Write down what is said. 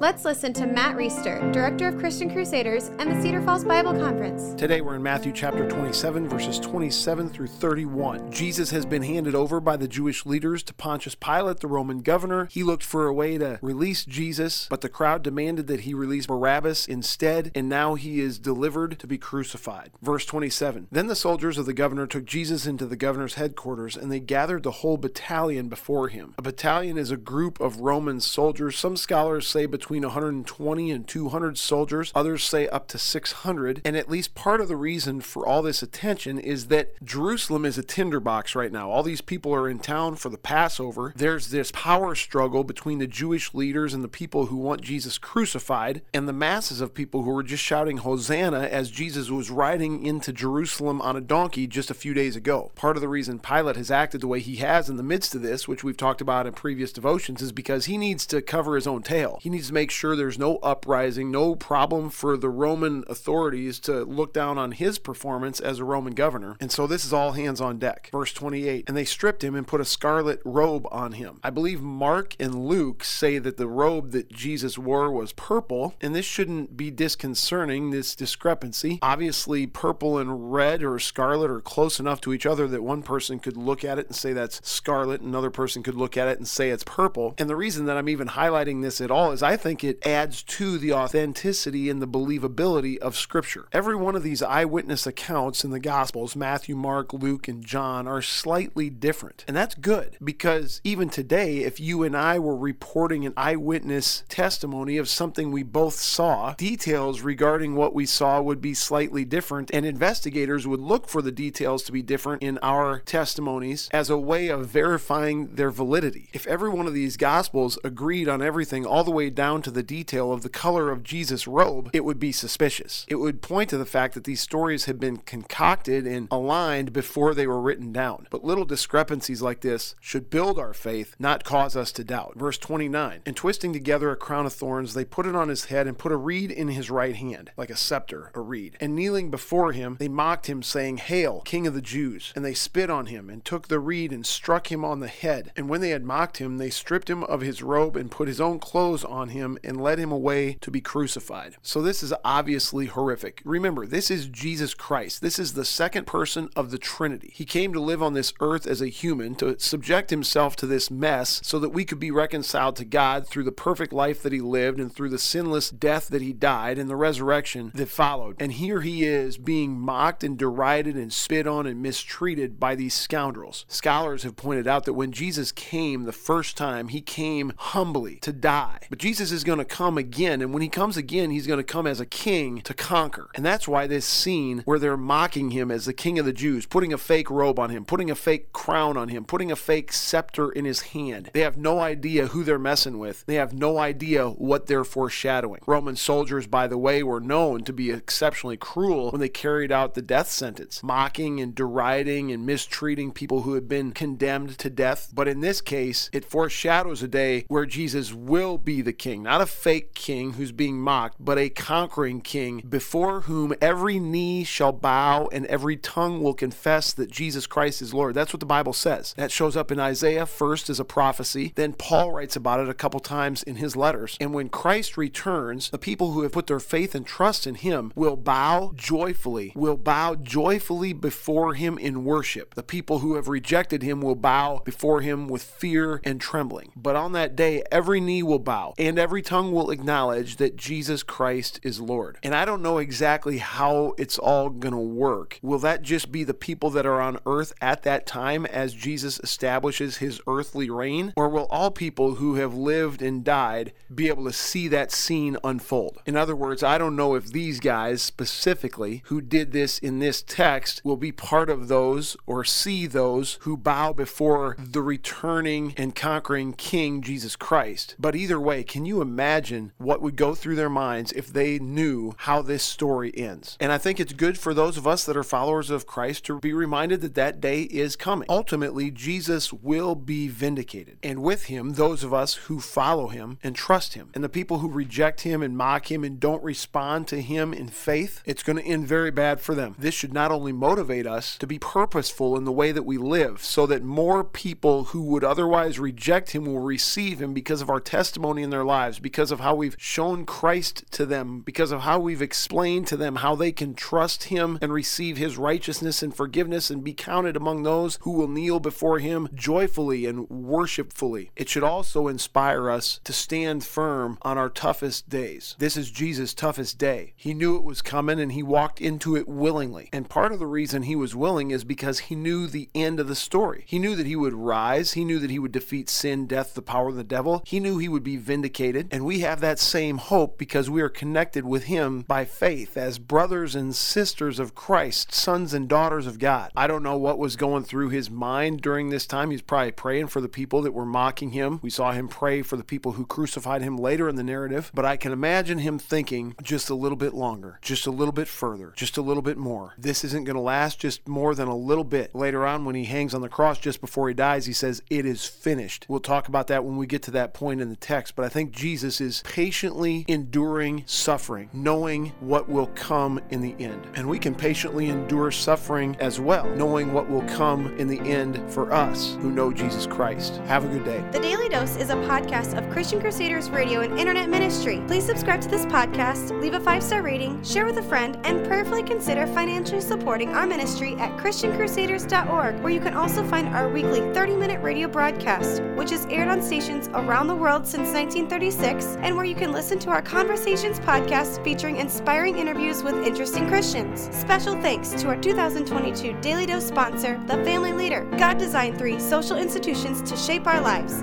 Let's listen to Matt Reisetter, Director of Christian Crusaders and the Cedar Falls Bible Conference. Today we're in Matthew chapter 27, verses 27 through 31. Jesus has been handed over by the Jewish leaders to Pontius Pilate, the Roman governor. He looked for a way to release Jesus, but the crowd demanded that he release Barabbas instead, and now he is delivered to be crucified. Verse 27 Then the soldiers of the governor took Jesus into the governor's headquarters, and they gathered the whole battalion before him. A battalion is a group of Roman soldiers. Some scholars say between between 120 and 200 soldiers. Others say up to 600. And at least part of the reason for all this attention is that Jerusalem is a tinderbox right now. All these people are in town for the Passover. There's this power struggle between the Jewish leaders and the people who want Jesus crucified, and the masses of people who were just shouting Hosanna as Jesus was riding into Jerusalem on a donkey just a few days ago. Part of the reason Pilate has acted the way he has in the midst of this, which we've talked about in previous devotions, is because he needs to cover his own tail. He needs to make sure there's no uprising, no problem for the Roman authorities to look down on his performance as a Roman governor. And so this is all hands on deck. Verse 28 And they stripped him and put a scarlet robe on him. I believe Mark and Luke say that the robe that Jesus wore was purple, and this shouldn't be disconcerting, this discrepancy. Obviously, purple and red or scarlet are close enough to each other that one person could look at it and say that's scarlet, another person could look at it and say it's purple. And the reason that I'm even highlighting this at all is I think think it adds to the authenticity and the believability of Scripture. Every one of these eyewitness accounts in the Gospels, Matthew, Mark, Luke, and John, are slightly different. And that's good because even today, if you and I were reporting an eyewitness testimony of something we both saw, details regarding what we saw would be slightly different, and investigators would look for the details to be different in our testimonies as a way of verifying their validity. If every one of these Gospels agreed on everything all the way down down to the detail of the color of Jesus' robe, it would be suspicious. It would point to the fact that these stories had been concocted and aligned before they were written down. But little discrepancies like this should build our faith, not cause us to doubt. Verse 29 And twisting together a crown of thorns, they put it on his head and put a reed in his right hand, like a scepter, a reed. And kneeling before him, they mocked him, saying, Hail, King of the Jews! And they spit on him, and took the reed and struck him on the head. And when they had mocked him, they stripped him of his robe and put his own clothes on him him and led him away to be crucified. So this is obviously horrific. Remember, this is Jesus Christ. This is the second person of the Trinity. He came to live on this earth as a human, to subject himself to this mess so that we could be reconciled to God through the perfect life that he lived and through the sinless death that he died and the resurrection that followed. And here he is being mocked and derided and spit on and mistreated by these scoundrels. Scholars have pointed out that when Jesus came the first time, he came humbly to die. But Jesus is is going to come again. And when he comes again, he's going to come as a king to conquer. And that's why this scene where they're mocking him as the king of the Jews, putting a fake robe on him, putting a fake crown on him, putting a fake scepter in his hand, they have no idea who they're messing with. They have no idea what they're foreshadowing. Roman soldiers, by the way, were known to be exceptionally cruel when they carried out the death sentence, mocking and deriding and mistreating people who had been condemned to death. But in this case, it foreshadows a day where Jesus will be the king not a fake king who's being mocked, but a conquering king before whom every knee shall bow and every tongue will confess that Jesus Christ is Lord. That's what the Bible says. That shows up in Isaiah first as a prophecy. Then Paul writes about it a couple times in his letters. And when Christ returns, the people who have put their faith and trust in him will bow joyfully, will bow joyfully before him in worship. The people who have rejected him will bow before him with fear and trembling. But on that day, every knee will bow and every every tongue will acknowledge that Jesus Christ is Lord. And I don't know exactly how it's all going to work. Will that just be the people that are on earth at that time as Jesus establishes his earthly reign? Or will all people who have lived and died be able to see that scene unfold? In other words, I don't know if these guys specifically who did this in this text will be part of those or see those who bow before the returning and conquering King Jesus Christ. But either way, can you imagine what would go through their minds if they knew how this story ends? And I think it's good for those of us that are followers of Christ to be reminded that that day is coming. Ultimately, Jesus will be vindicated. And with him, those of us who follow him and trust him. And the people who reject him and mock him and don't respond to him in faith, it's going to end very bad for them. This should not only motivate us to be purposeful in the way that we live so that more people who would otherwise reject him will receive him because of our testimony in their lives, because of how we've shown Christ to them, because of how we've explained to them how they can trust him and receive his righteousness and forgiveness and be counted among those who will kneel before him joyfully and worshipfully. It should also inspire us to stand firm on our toughest days. This is Jesus' toughest day. He knew it was coming and he walked into it willingly. And part of the reason he was willing is because he knew the end of the story. He knew that he would rise, he knew that he would defeat sin, death, the power of the devil. He knew he would be vindicated. And we have that same hope because we are connected with him by faith as brothers and sisters of Christ, sons and daughters of God. I don't know what was going through his mind during this time. He's probably praying for the people that were mocking him. We saw him pray for the people who crucified him later in the narrative. But I can imagine him thinking just a little bit longer, just a little bit further, just a little bit more. This isn't going to last just more than a little bit. Later on, when he hangs on the cross just before he dies, he says, It is finished. We'll talk about that when we get to that point in the text. But I think Jesus is patiently enduring suffering, knowing what will come in the end. And we can patiently endure suffering as well, knowing what will come in the end for us who know Jesus Christ. Have a good day. The Daily Dose is a podcast of Christian Crusaders Radio and Internet Ministry. Please subscribe to this podcast, leave a five star rating, share with a friend, and prayerfully consider financially supporting our ministry at ChristianCrusaders.org, where you can also find our weekly 30 minute radio broadcast, which is aired on stations around the world since 1936, and where you can listen to our Conversations podcast featuring inspiring interviews with interesting Christians. Special thanks to our 2022 Daily Dose sponsor, The Family Leader. God designed three social institutions to shape our lives